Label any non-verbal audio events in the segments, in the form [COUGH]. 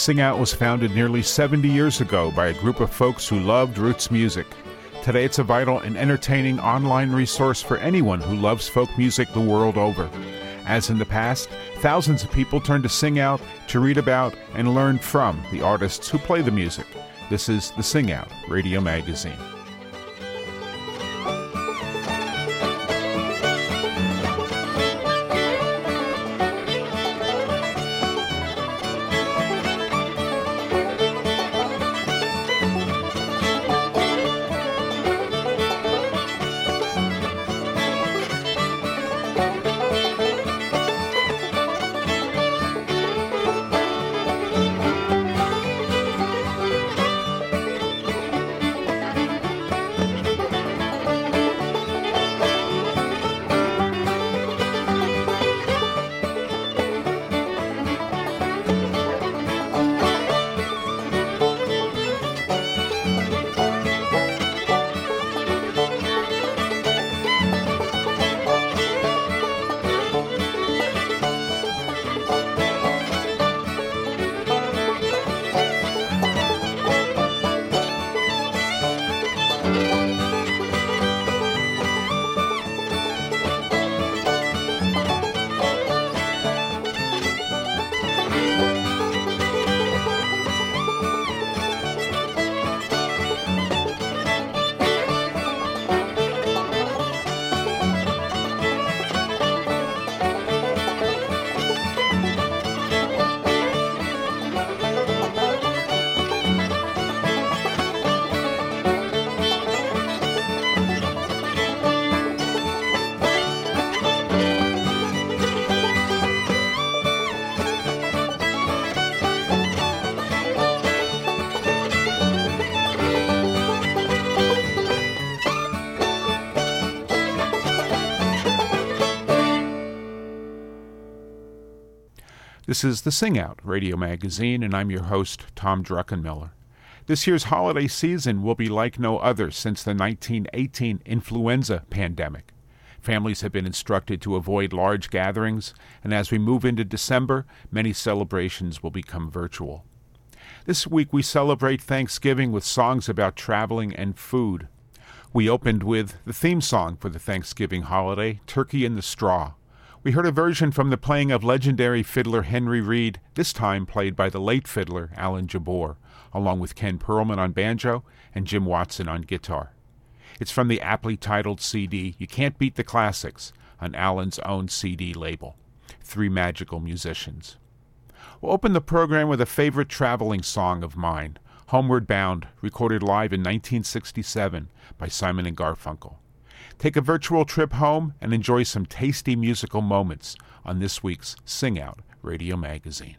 Sing Out was founded nearly 70 years ago by a group of folks who loved roots music. Today it's a vital and entertaining online resource for anyone who loves folk music the world over. As in the past, thousands of people turn to Sing Out to read about and learn from the artists who play the music. This is the Sing Out Radio Magazine. This is the Sing Out radio magazine, and I'm your host, Tom Druckenmiller. This year's holiday season will be like no other since the 1918 influenza pandemic. Families have been instructed to avoid large gatherings, and as we move into December, many celebrations will become virtual. This week we celebrate Thanksgiving with songs about traveling and food. We opened with the theme song for the Thanksgiving holiday, Turkey in the Straw. We heard a version from the playing of legendary fiddler Henry Reed, this time played by the late fiddler Alan Jabbour, along with Ken Perlman on banjo and Jim Watson on guitar. It's from the aptly titled CD You Can't Beat the Classics on Alan's own CD label. Three magical musicians. We'll open the program with a favorite traveling song of mine, Homeward Bound, recorded live in 1967 by Simon and Garfunkel. Take a virtual trip home and enjoy some tasty musical moments on this week's Sing Out Radio Magazine.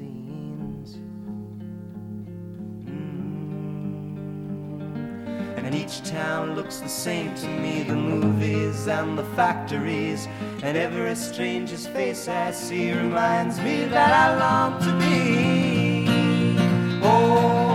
magazines. Mm. And each town looks the same to me the movies and the factories. And every stranger's face I see reminds me that I long to be homeward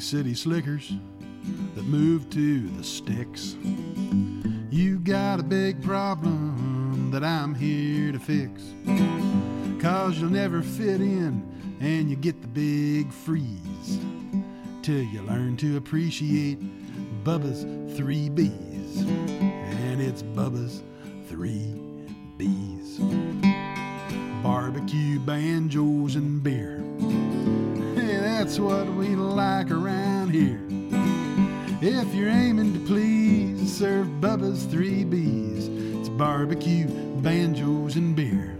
city slickers that moved to the sticks, you got a big problem that I'm here to fix. Cause you'll never fit in and you get the big freeze till you learn to appreciate Bubba's three B's. And it's Bubba's three B's barbecue, banjos, and beer. That's what we like around here. If you're aiming to please, serve Bubba's three B's. It's barbecue, banjos, and beer.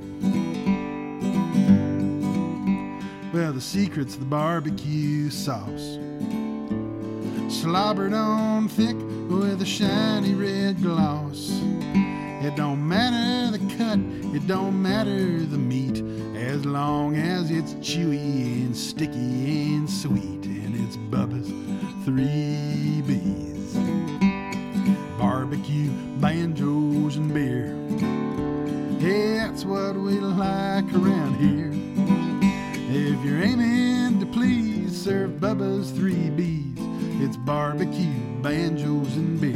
Well, the secret's the barbecue sauce. Slobbered on thick with a shiny red gloss. It don't matter the cut, it don't matter the meat, as long as it's chewy and sticky and sweet. And it's Bubba's three B's barbecue, banjos, and beer. Yeah, that's what we like around here. If you're aiming to please, serve Bubba's three B's. It's barbecue, banjos, and beer.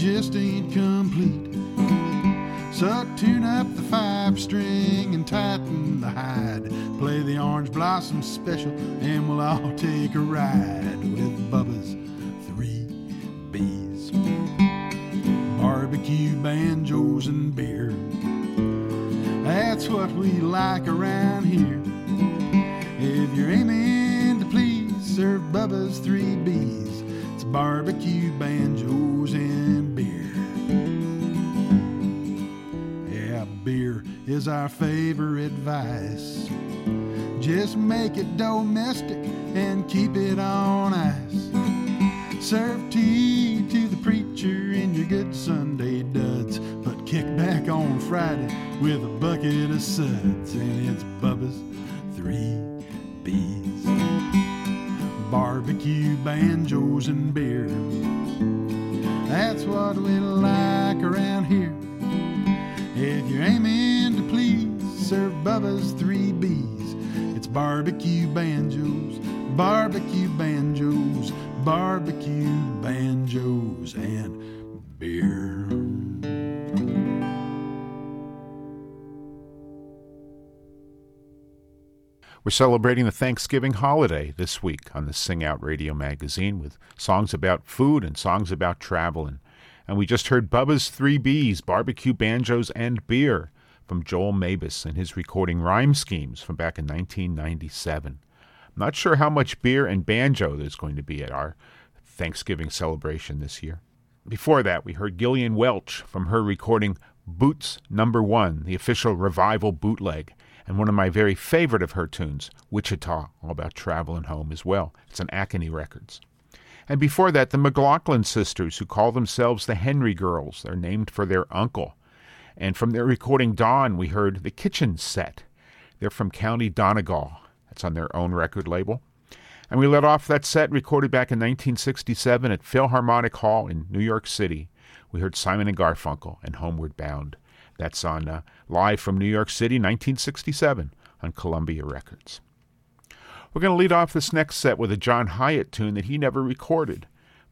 Just ain't complete. So tune up the five string and tighten the hide. Play the orange blossom special, and we'll all [LAUGHS] take a ride with Bubba's three B's barbecue, banjos, and beer. That's what we like around here. If you're aiming to please, serve Bubba's three B's. Barbecue, banjos, and beer. Yeah, beer is our favorite vice. Just make it domestic and keep it on ice. Serve tea to the preacher in your good Sunday duds, but kick back on Friday with a bucket of suds, and it's Bubba's three B's barbecue, banjos, and beer. That's what we like around here. If you're aiming to please, serve Bubba's three B's. It's barbecue, banjos, barbecue, banjos, barbecue, banjos, and beer. We're celebrating the Thanksgiving holiday this week on the Sing Out Radio magazine with songs about food and songs about traveling. And we just heard Bubba's Three B's, Barbecue Banjos and Beer, from Joel Mabus and his recording Rhyme Schemes from back in 1997. I'm not sure how much beer and banjo there's going to be at our Thanksgiving celebration this year. Before that, we heard Gillian Welch from her recording Boots Number One, the official revival bootleg, and one of my very favorite of her tunes, Wichita, all about traveling home as well. It's on Acony Records. And before that, the McLaughlin sisters, who call themselves the Henry Girls. They're named for their uncle. And from their recording Dawn, we heard The Kitchen Set. They're from County Donegal. That's on their own record label. And we let off that set recorded back in 1967 at Philharmonic Hall in New York City. We heard Simon and Garfunkel and Homeward Bound. That's on uh, live from New York City, 1967, on Columbia Records. We're going to lead off this next set with a John Hiatt tune that he never recorded.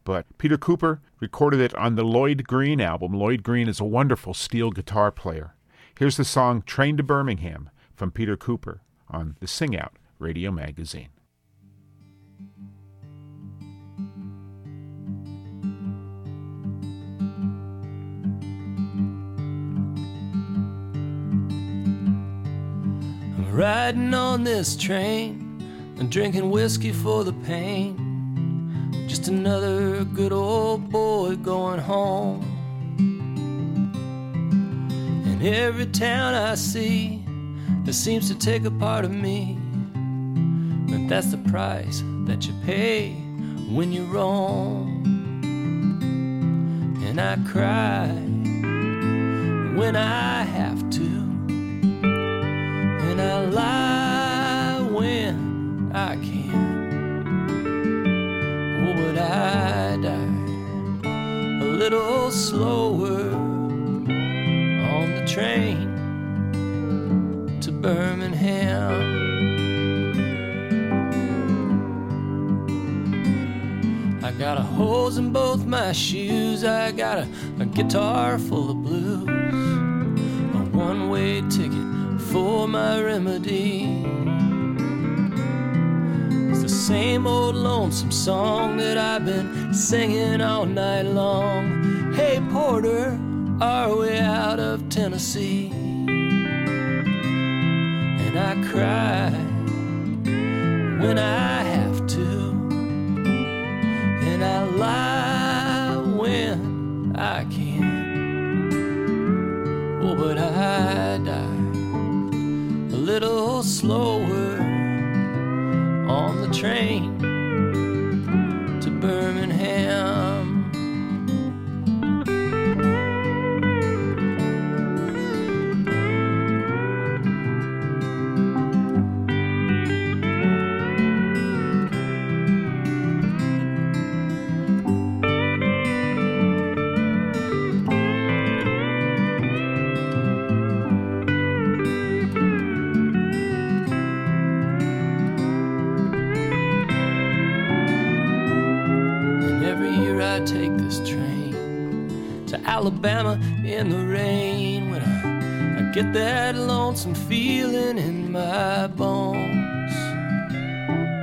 But Peter Cooper recorded it on the Lloyd Green album. Lloyd Green is a wonderful steel guitar player. Here's the song Train to Birmingham from Peter Cooper on the Sing Out Radio Magazine. Riding on this train and drinking whiskey for the pain. Just another good old boy going home. And every town I see that seems to take a part of me. And that's the price that you pay when you roam. And I cry when I have to. And I lie when I can. Oh, but I die a little slower on the train to Birmingham. I got a holes in both my shoes. I got a, a guitar full of blues. A one way ticket for my remedy. It's the same old lonesome song that I've been singing all night long. Hey, Porter, are we out of Tennessee? And I cry when I have to, and I lie when I can. Oh, but I little slower on the train get that lonesome feeling in my bones.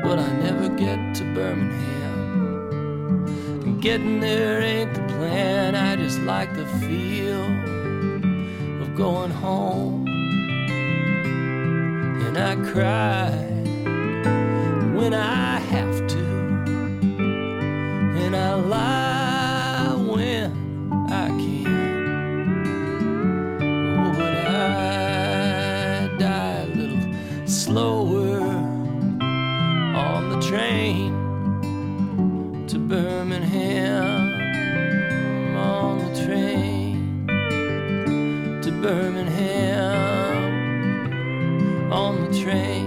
But I never get to Birmingham. And getting there ain't the plan. I just like the feel of going home. And I cry when I Birmingham. On the train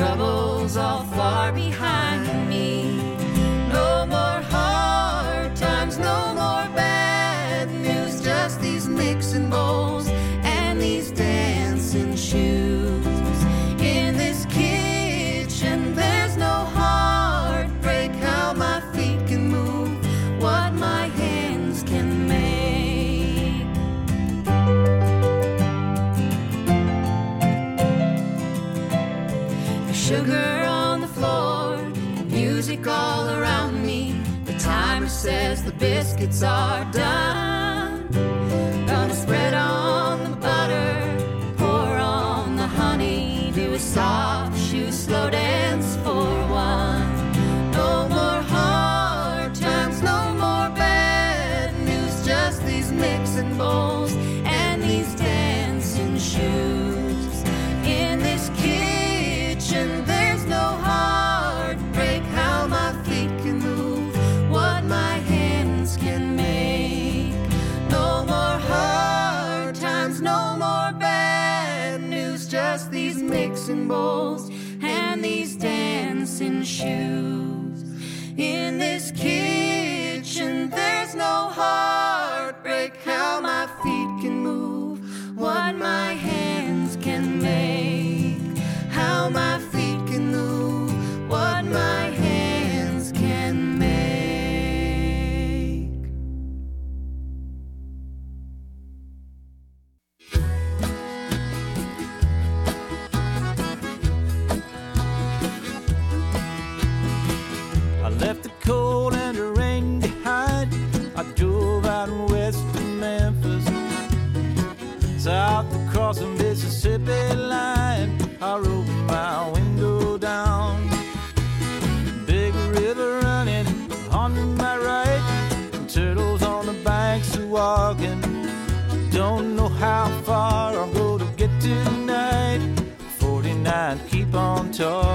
But are keep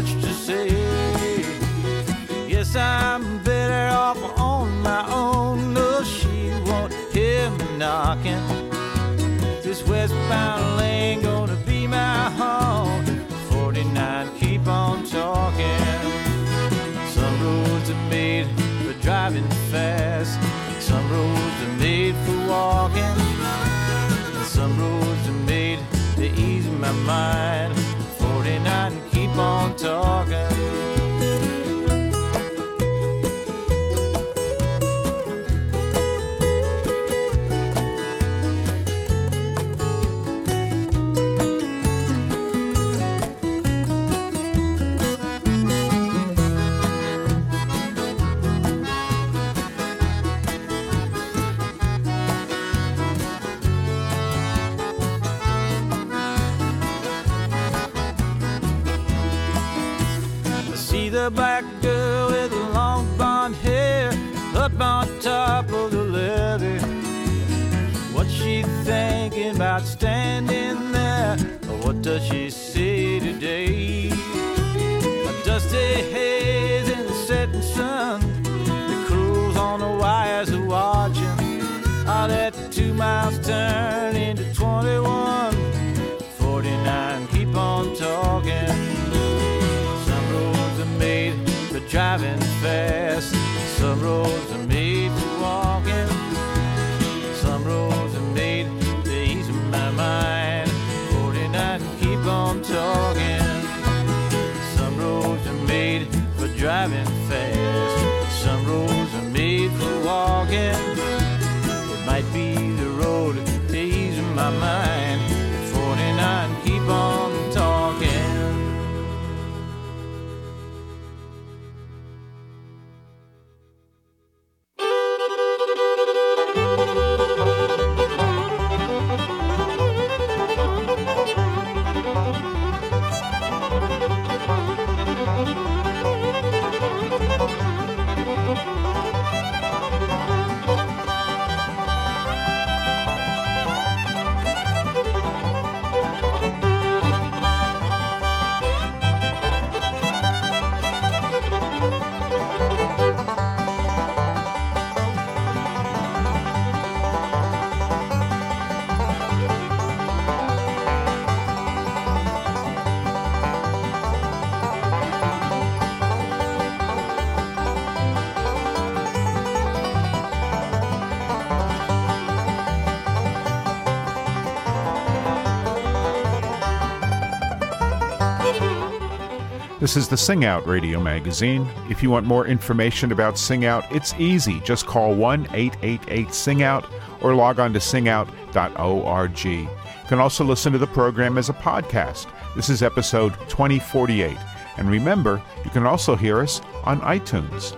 much to say. Yes, I'm better off on my own. No, she won't hear me knocking. This westbound lane gonna be my home. 49, keep on talking. Some roads are made for driving fast. Some roads are made for walking. Some roads are made to ease my mind. 49, keep on talking. Top of the levee. What's she thinking about standing there? What does she see today? A dusty haze in the setting sun. The crews on the wires are watching. How that two miles turn into 21. 49, keep on talking. Some roads are made for driving fast. Some roads are made driving This is the Sing Out Radio Magazine. If you want more information about Sing Out, it's easy. Just call 1 888 Sing Out or log on to singout.org. You can also listen to the program as a podcast. This is episode 2048. And remember, you can also hear us on iTunes.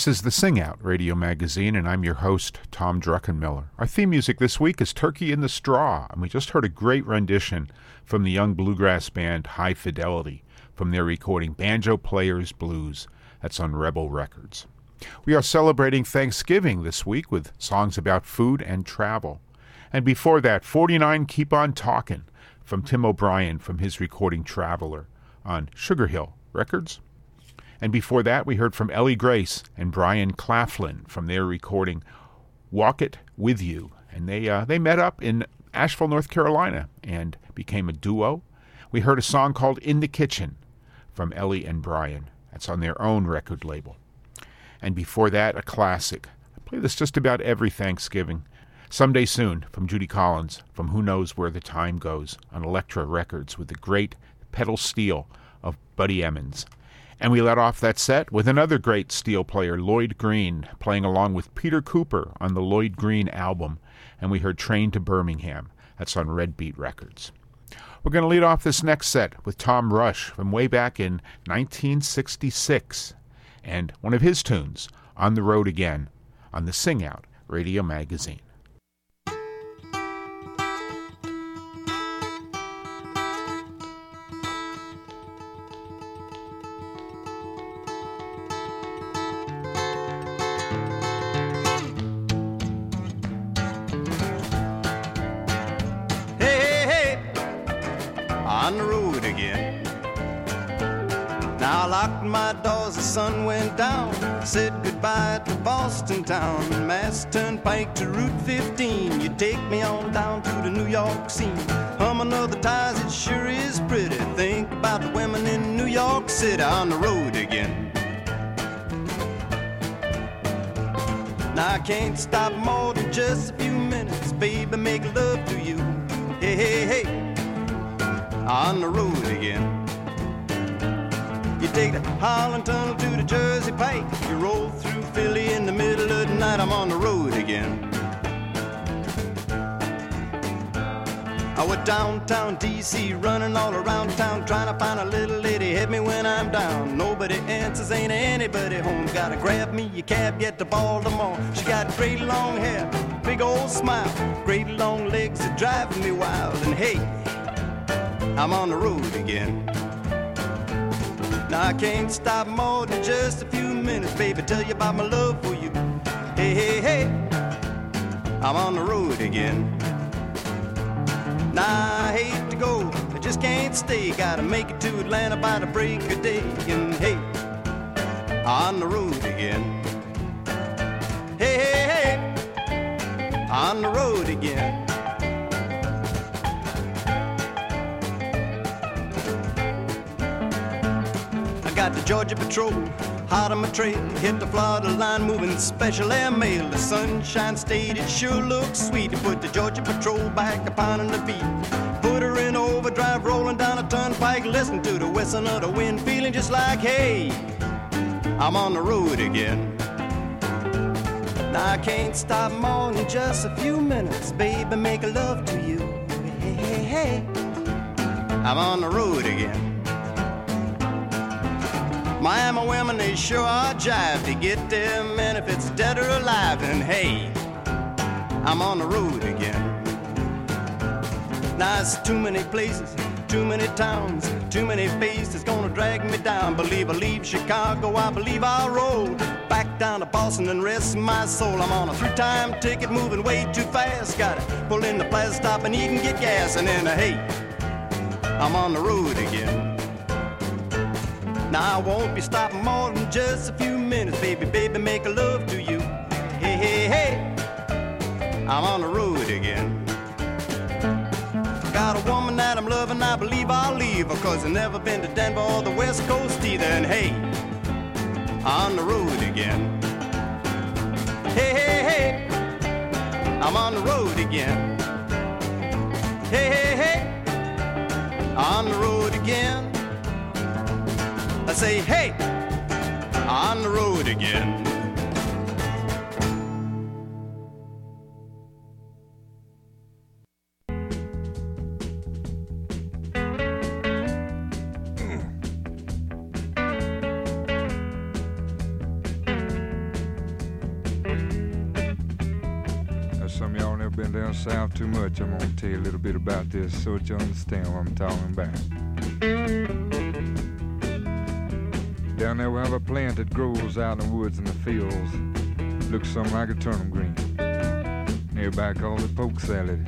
This is the Sing Out Radio Magazine, and I'm your host, Tom Druckenmiller. Our theme music this week is Turkey in the Straw, and we just heard a great rendition from the young bluegrass band High Fidelity from their recording Banjo Players Blues. That's on Rebel Records. We are celebrating Thanksgiving this week with songs about food and travel. And before that, 49 Keep On Talkin' from Tim O'Brien from his recording Traveler on Sugar Hill Records. And before that, we heard from Ellie Grace and Brian Claflin from their recording Walk It With You. And they, uh, they met up in Asheville, North Carolina, and became a duo. We heard a song called In the Kitchen from Ellie and Brian. That's on their own record label. And before that, a classic. I play this just about every Thanksgiving. Someday Soon from Judy Collins from Who Knows Where the Time Goes on Elektra Records with the great pedal steel of Buddy Emmons. And we let off that set with another great steel player, Lloyd Green, playing along with Peter Cooper on the Lloyd Green album. And we heard Train to Birmingham. That's on Red Beet Records. We're going to lead off this next set with Tom Rush from way back in 1966 and one of his tunes, On the Road Again, on the Sing Out Radio Magazine. Town. Mass Turnpike to Route 15. You take me on down to the New York scene. Hum another ties, it sure is pretty. Think about the women in New York City on the road again. Now I can't stop more than just a few minutes, baby. Make love to you. Hey, hey, hey. On the road again. You take the Holland Tunnel to the Jersey Pike. You roll through Philly in the middle night. I'm on the road again. I went downtown DC, running all around town, trying to find a little lady hit me when I'm down. Nobody answers, ain't anybody home. Gotta grab me a cab, get to Baltimore. She got great long hair, big old smile, great long legs that driving me wild. And hey, I'm on the road again. Now I can't stop more than just a few minutes, baby. Tell you about my love. Hey, hey, hey, I'm on the road again. Now I hate to go, I just can't stay. Gotta make it to Atlanta by the break of day. And hey, on the road again. Hey, hey, hey, on the road again. I got the Georgia Patrol hot on my trail. Hit the Florida line, moving special air mail. The Sunshine State, it sure looks sweet put the Georgia Patrol back upon the beat. Put her in overdrive, rolling down a turnpike. Listen to the whistling of the wind, feeling just like, hey, I'm on the road again. Now I can't stop more than just a few minutes, baby, make love to you. Hey, hey, hey, I'm on the road again. Miami women, they sure are jive to get them, and if it's dead or alive, then hey, I'm on the road again. Now it's too many places, too many towns, too many faces gonna drag me down. Believe I leave Chicago, I believe I'll roll back down to Boston and rest my soul. I'm on a three-time ticket, moving way too fast. Gotta pull in the plaza, stop and and get gas, and then hey, I'm on the road again. Now I won't be stopping more than just a few minutes, baby, baby, make a love to you. Hey, hey, hey, I'm on the road again. Got a woman that I'm loving, I believe I'll leave her, cause I've never been to Denver or the West Coast either. And hey, I'm on the road again. Hey, hey, hey, I'm on the road again. Hey, hey, hey, on the road again say, hey, on the road again. south too much. I'm gonna tell you a little bit about this so that you understand what I'm talking about. Down there we have a plant that grows out in the woods and the fields. Looks something like a turnip green. Everybody calls it poke salad.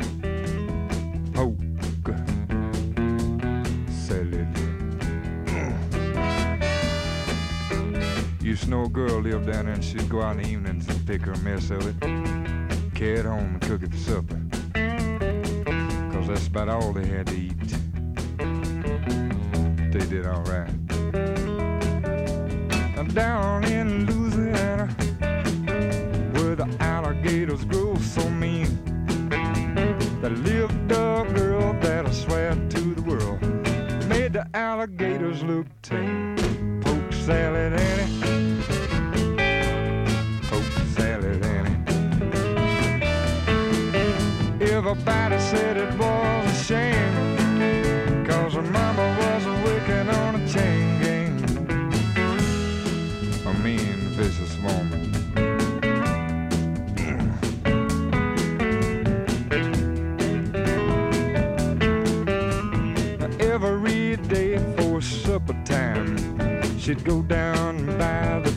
Poke salad. Used to know a girl lived down there and she'd go out in the evenings and pick her mess of it, carry it home and cook it for supper. Cause that's about all they had to eat. They did alright. Now down in Louisiana, where the alligators grow so mean, there lived a girl that I swear to the world made the alligators look tame. Poke salad Annie. Poke salad Annie. Everybody said it was a shame. Cause her mama she'd go down by the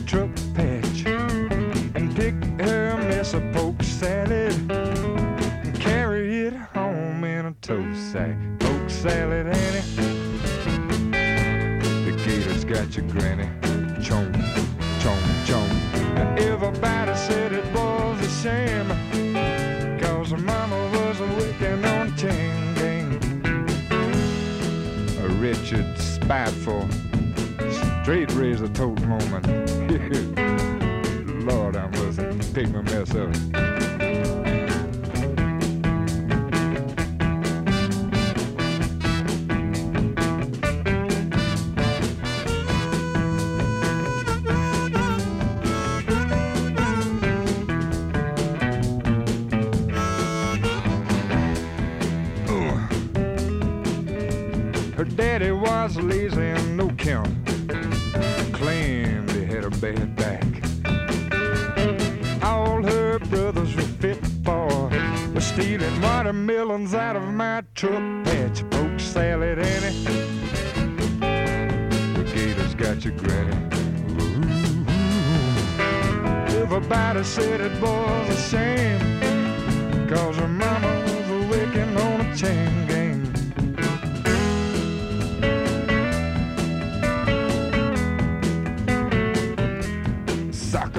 straight razor tote moment. [LAUGHS] Lord, I must pick my mess up. Said it was a shame. Cause her mama was working on a chain gang. Sock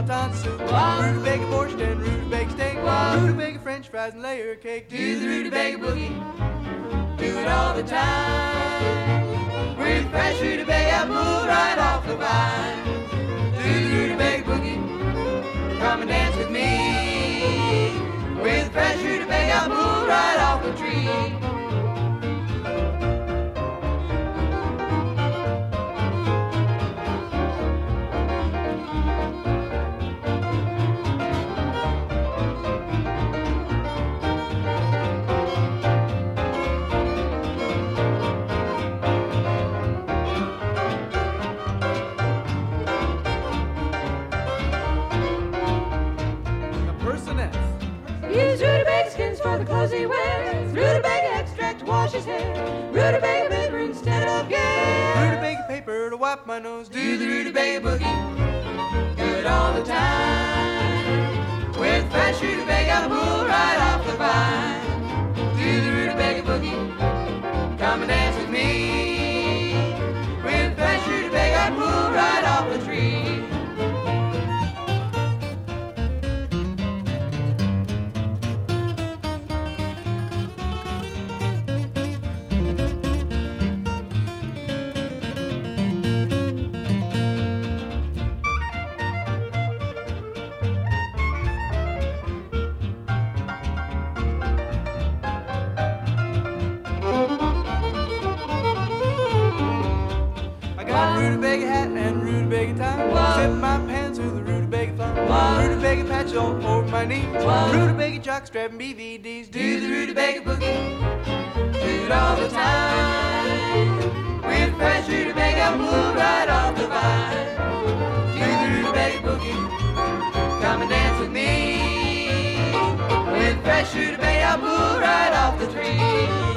Croutons soup. Wow. Rutabaga borscht and rutabaga steak. Wow. Rutabaga french fries and layer cake. Do the rutabaga boogie. Do it all the time. With fresh rutabaga pulled right off the vine. Do the rutabaga boogie. Come and dance with me. With fresh rutabaga pulled satchel over my knee. Rutabaga jockstrap and BVDs. Do the rutabaga boogie. Do it all the time. With fresh rutabaga, move right off the vine. Do the rutabaga boogie. Come and dance with me. With fresh rutabaga, move right off the tree.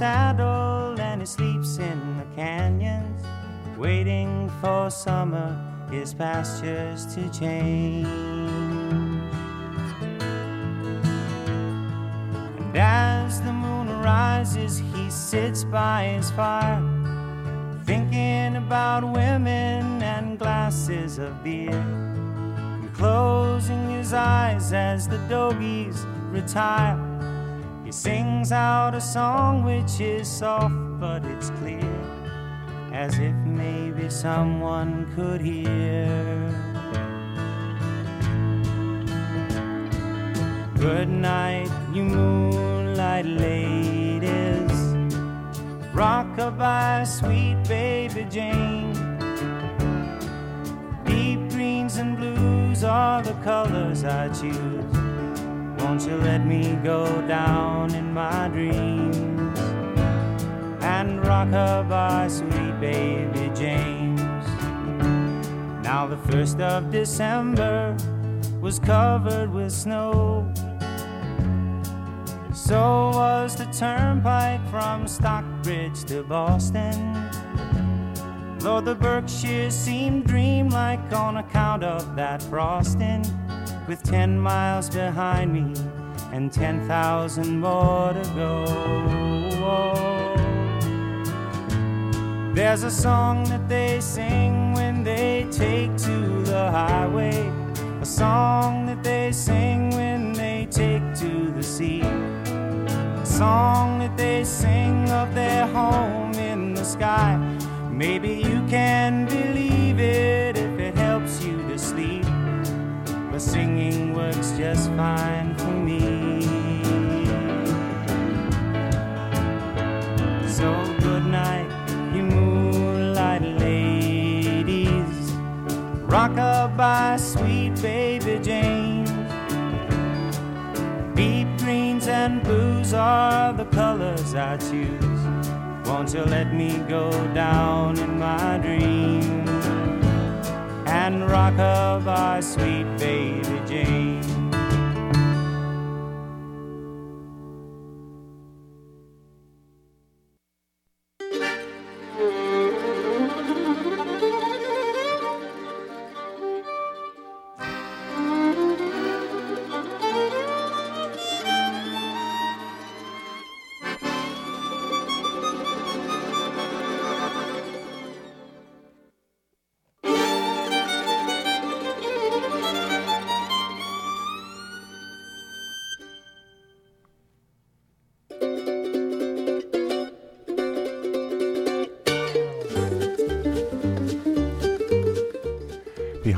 Saddle and he sleeps in the canyons, waiting for summer, his pastures to change. And as the moon rises, he sits by his fire, thinking about women and glasses of beer. And closing his eyes as the dogies retire, he sings out a song which is soft but it's clear, as if maybe someone could hear. Good night, you moonlight ladies. Rockabye, sweet baby Jane. Deep greens and blues are the colors I choose. Won't you let me go down in my dreams and rockabye, sweet baby James? Now the first of December was covered with snow. So was the turnpike from Stockbridge to Boston. Lord, the Berkshires seemed dreamlike on account of that frosting. With ten miles behind me and ten thousand more to go. There's a song that they sing when they take to the highway. A song that they sing when they take to the sea. A song that they sing of their home in the sky. Maybe you can believe it just fine for me. So good night, you moonlight ladies. Rockabye, sweet baby Jane. Deep greens and blues are the colors I choose. Won't you let me go down in my dreams and rock rockabye, sweet baby Jane?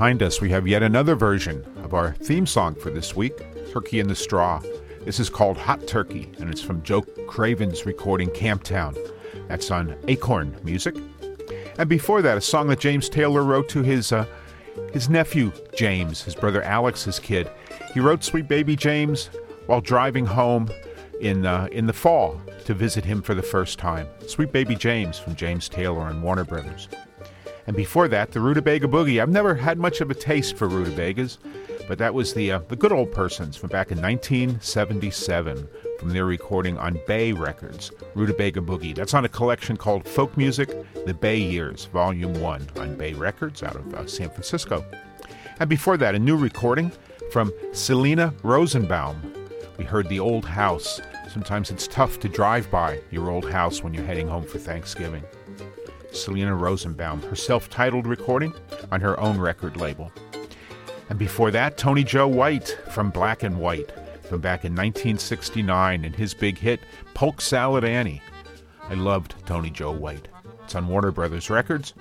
Behind us, we have yet another version of our theme song for this week Turkey in the Straw. This is called Hot Turkey, and it's from Joe Craven's recording Camptown. That's on Acorn Music. And before that, a song that James Taylor wrote to his, uh, his nephew, James, his brother Alex's kid. He wrote Sweet Baby James while driving home in, uh, in the fall to visit him for the first time. Sweet Baby James from James Taylor and Warner Brothers. And before that, the Rutabaga Boogie. I've never had much of a taste for rutabagas, but that was the uh, the Good Ol' Persons from back in 1977 from their recording on Bay Records, Rutabaga Boogie. That's on a collection called Folk Music: The Bay Years, Volume One, on Bay Records out of uh, San Francisco. And before that, a new recording from Selena Rosenbaum. We heard the old house. Sometimes it's tough to drive by your old house when you're heading home for Thanksgiving. Selena Rosenbaum, her self titled recording on her own record label. And before that, Tony Joe White from Black and White. from back in 1969 and his big hit, Polk Salad Annie. I loved Tony Joe White. It's on Warner Brothers Records.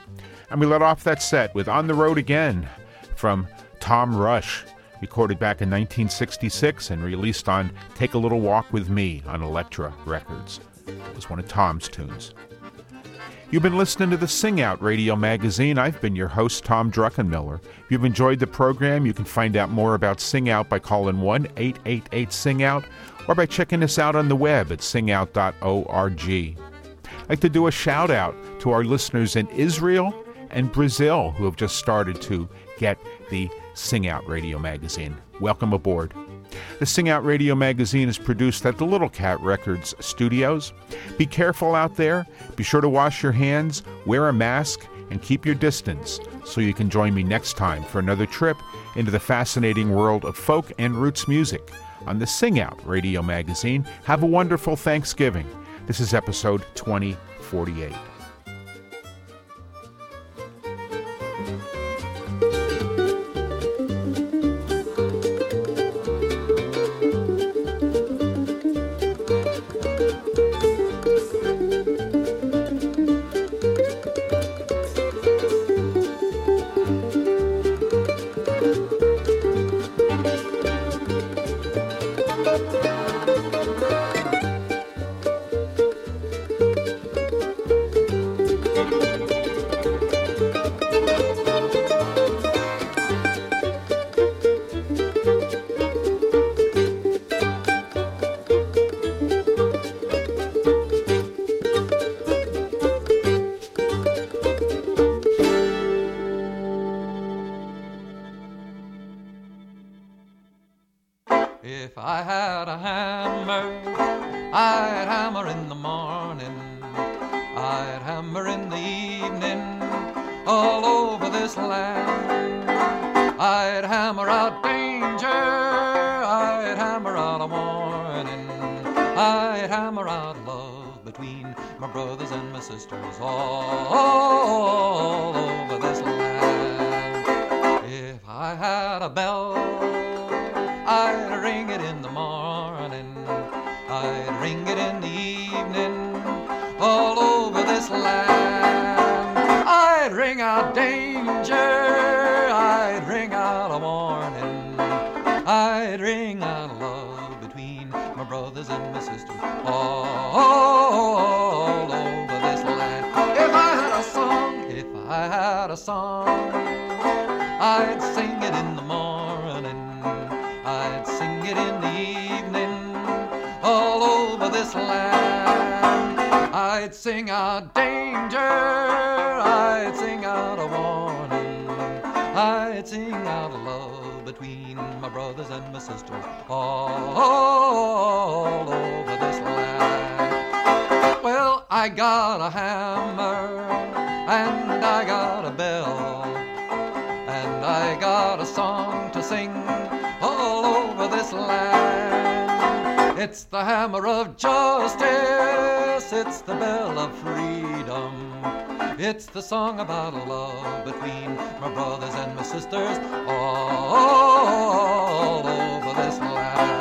And we let off that set with On the Road Again from Tom Rush, recorded back in 1966 and released on Take a Little Walk with Me on Elektra Records. It was one of Tom's tunes. You've been listening to the Sing Out Radio Magazine. I've been your host, Tom Druckenmiller. If you've enjoyed the program, you can find out more about Sing Out by calling 1 888 Sing Out or by checking us out on the web at singout.org. I'd like to do a shout out to our listeners in Israel and Brazil who have just started to get the Sing Out Radio Magazine. Welcome aboard. The Sing Out Radio magazine is produced at the Little Cat Records studios. Be careful out there. Be sure to wash your hands, wear a mask, and keep your distance so you can join me next time for another trip into the fascinating world of folk and roots music on the Sing Out Radio magazine. Have a wonderful Thanksgiving. This is episode 2048. If I had a hammer, I'd hammer in the morning, I'd hammer in the evening, all over this land. I'd hammer out danger, I'd hammer out a warning, I'd hammer out love between my brothers and my sisters, all over this land. If I had a bell, ring it in the morning, I'd ring it in the evening, all over this land. I'd ring out danger, I'd ring out a warning, I'd ring out love between my brothers and my sisters, all over this land. If I had a song, if I had a song, I'd sing it in the morning. This land. I'd sing out danger, I'd sing out a warning, I'd sing out love between my brothers and my sisters all over this land. Well, I got a hammer and I got a bell and I got a song to sing all over this land. It's the hammer of justice, it's the bell of freedom. It's the song about love between my brothers and my sisters all over this land.